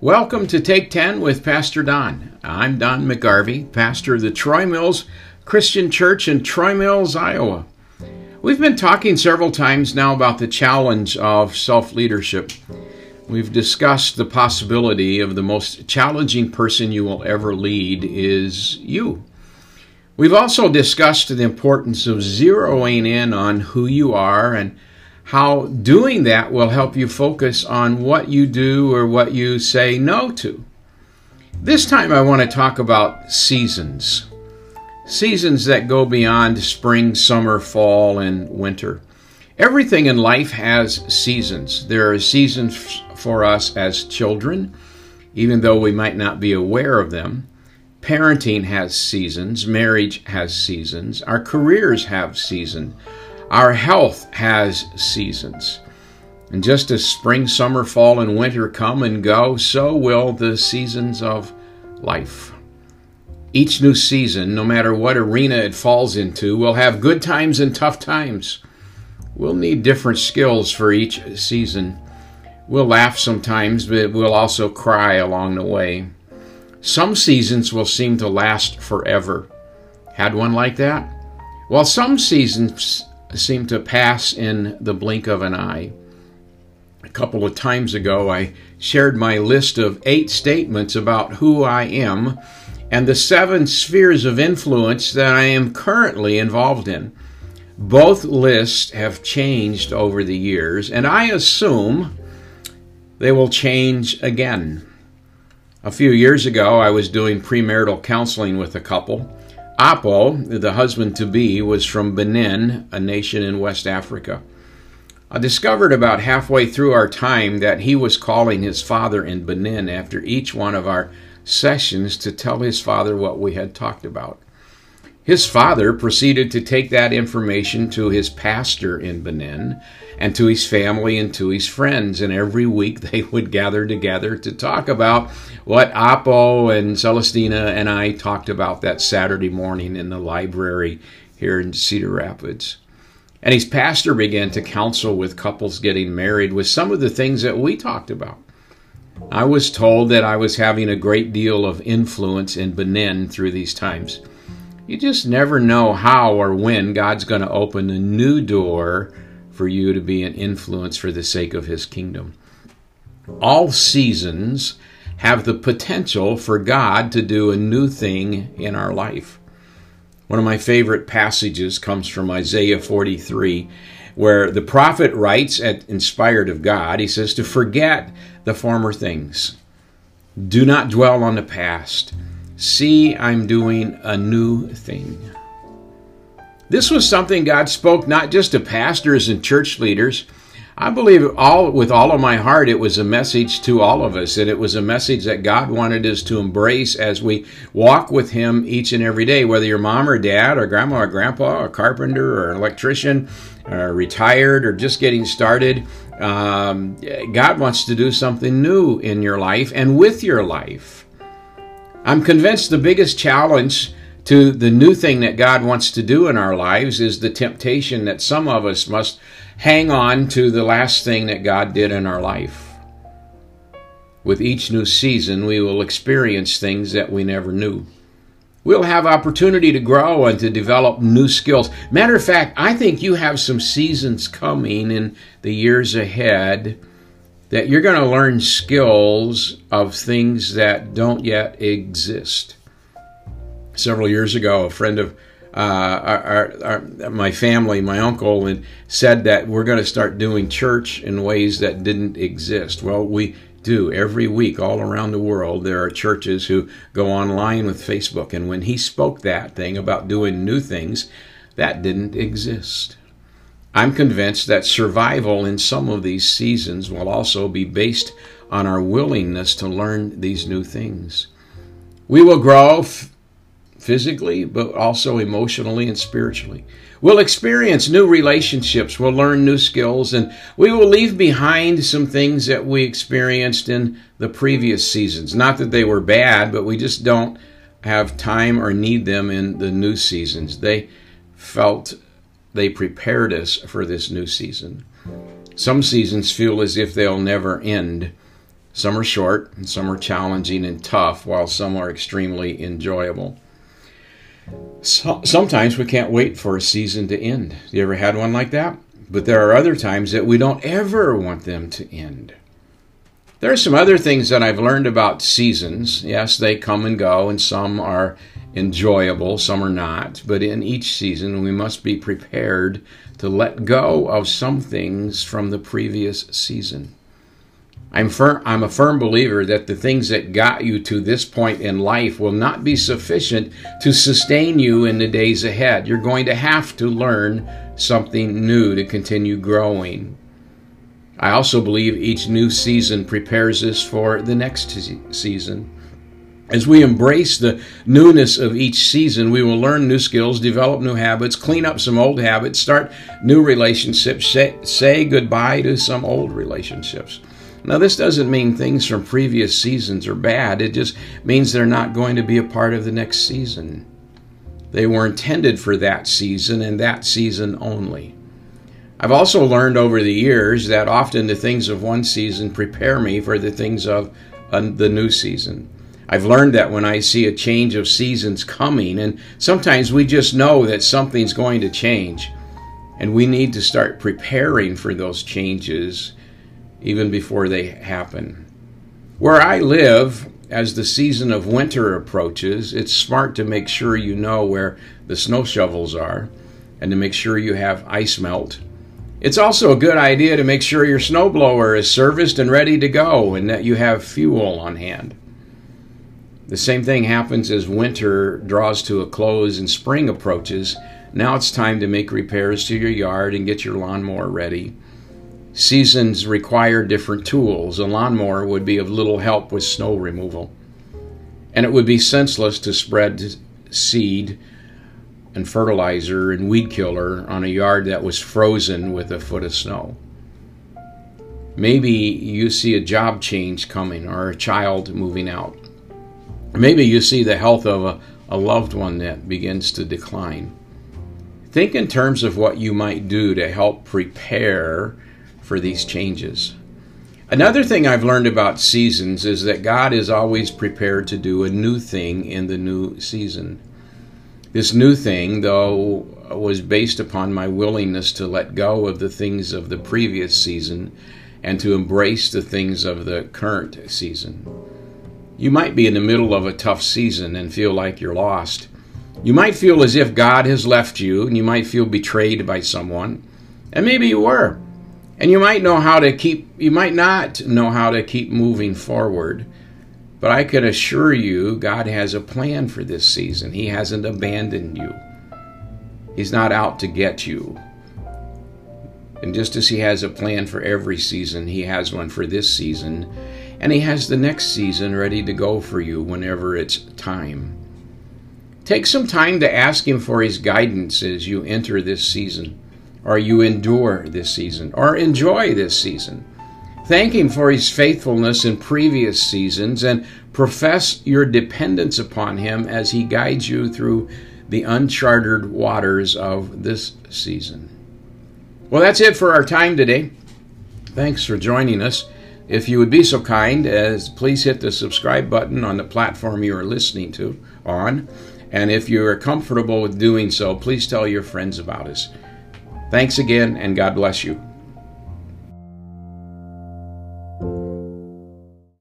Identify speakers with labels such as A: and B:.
A: Welcome to Take 10 with Pastor Don. I'm Don McGarvey, pastor of the Troy Mills Christian Church in Troy Mills, Iowa. We've been talking several times now about the challenge of self leadership. We've discussed the possibility of the most challenging person you will ever lead is you. We've also discussed the importance of zeroing in on who you are and how doing that will help you focus on what you do or what you say no to. This time I want to talk about seasons. Seasons that go beyond spring, summer, fall, and winter. Everything in life has seasons. There are seasons for us as children, even though we might not be aware of them. Parenting has seasons, marriage has seasons, our careers have seasons. Our health has seasons. And just as spring, summer, fall, and winter come and go, so will the seasons of life. Each new season, no matter what arena it falls into, will have good times and tough times. We'll need different skills for each season. We'll laugh sometimes, but we'll also cry along the way. Some seasons will seem to last forever. Had one like that? While some seasons seem to pass in the blink of an eye. A couple of times ago, I shared my list of eight statements about who I am and the seven spheres of influence that I am currently involved in. Both lists have changed over the years, and I assume they will change again. A few years ago, I was doing premarital counseling with a couple Apo, the husband to be, was from Benin, a nation in West Africa. I discovered about halfway through our time that he was calling his father in Benin after each one of our sessions to tell his father what we had talked about. His father proceeded to take that information to his pastor in Benin and to his family and to his friends. And every week they would gather together to talk about what Apo and Celestina and I talked about that Saturday morning in the library here in Cedar Rapids. And his pastor began to counsel with couples getting married with some of the things that we talked about. I was told that I was having a great deal of influence in Benin through these times. You just never know how or when God's going to open a new door for you to be an influence for the sake of His kingdom. All seasons have the potential for God to do a new thing in our life. One of my favorite passages comes from Isaiah 43, where the prophet writes, at, inspired of God, he says, To forget the former things. Do not dwell on the past. See, I'm doing a new thing. This was something God spoke not just to pastors and church leaders. I believe all with all of my heart it was a message to all of us and it was a message that God wanted us to embrace as we walk with him each and every day whether you're mom or dad or grandma or grandpa a carpenter or an electrician or retired or just getting started um, God wants to do something new in your life and with your life I'm convinced the biggest challenge to the new thing that God wants to do in our lives is the temptation that some of us must hang on to the last thing that God did in our life. With each new season, we will experience things that we never knew. We'll have opportunity to grow and to develop new skills. Matter of fact, I think you have some seasons coming in the years ahead that you're going to learn skills of things that don't yet exist. Several years ago, a friend of uh, our, our, our, my family, my uncle, and said that we're going to start doing church in ways that didn't exist. Well, we do every week all around the world. There are churches who go online with Facebook, and when he spoke that thing about doing new things, that didn't exist. I'm convinced that survival in some of these seasons will also be based on our willingness to learn these new things. We will grow f- physically, but also emotionally and spiritually. We'll experience new relationships, we'll learn new skills, and we will leave behind some things that we experienced in the previous seasons. Not that they were bad, but we just don't have time or need them in the new seasons. They felt they prepared us for this new season. Some seasons feel as if they'll never end. Some are short, and some are challenging and tough, while some are extremely enjoyable. So, sometimes we can't wait for a season to end. You ever had one like that? But there are other times that we don't ever want them to end. There are some other things that I've learned about seasons. Yes, they come and go, and some are enjoyable, some are not. But in each season, we must be prepared to let go of some things from the previous season. I'm, I'm a firm believer that the things that got you to this point in life will not be sufficient to sustain you in the days ahead. You're going to have to learn something new to continue growing. I also believe each new season prepares us for the next season. As we embrace the newness of each season, we will learn new skills, develop new habits, clean up some old habits, start new relationships, say, say goodbye to some old relationships. Now, this doesn't mean things from previous seasons are bad, it just means they're not going to be a part of the next season. They were intended for that season and that season only. I've also learned over the years that often the things of one season prepare me for the things of uh, the new season. I've learned that when I see a change of seasons coming, and sometimes we just know that something's going to change, and we need to start preparing for those changes even before they happen. Where I live, as the season of winter approaches, it's smart to make sure you know where the snow shovels are and to make sure you have ice melt. It's also a good idea to make sure your snowblower is serviced and ready to go and that you have fuel on hand. The same thing happens as winter draws to a close and spring approaches. Now it's time to make repairs to your yard and get your lawnmower ready. Seasons require different tools. A lawnmower would be of little help with snow removal. And it would be senseless to spread seed and fertilizer and weed killer on a yard that was frozen with a foot of snow. Maybe you see a job change coming or a child moving out. Maybe you see the health of a, a loved one that begins to decline. Think in terms of what you might do to help prepare for these changes. Another thing I've learned about seasons is that God is always prepared to do a new thing in the new season. This new thing, though, was based upon my willingness to let go of the things of the previous season and to embrace the things of the current season. You might be in the middle of a tough season and feel like you're lost. You might feel as if God has left you, and you might feel betrayed by someone. And maybe you were. And you might know how to keep, you might not know how to keep moving forward. But I can assure you, God has a plan for this season. He hasn't abandoned you, He's not out to get you. And just as He has a plan for every season, He has one for this season and He has the next season ready to go for you whenever it's time. Take some time to ask Him for His guidance as you enter this season, or you endure this season, or enjoy this season. Thank Him for His faithfulness in previous seasons and profess your dependence upon Him as He guides you through the uncharted waters of this season. Well, that's it for our time today. Thanks for joining us. If you would be so kind as please hit the subscribe button on the platform you are listening to on. And if you are comfortable with doing so, please tell your friends about us. Thanks again, and God bless you.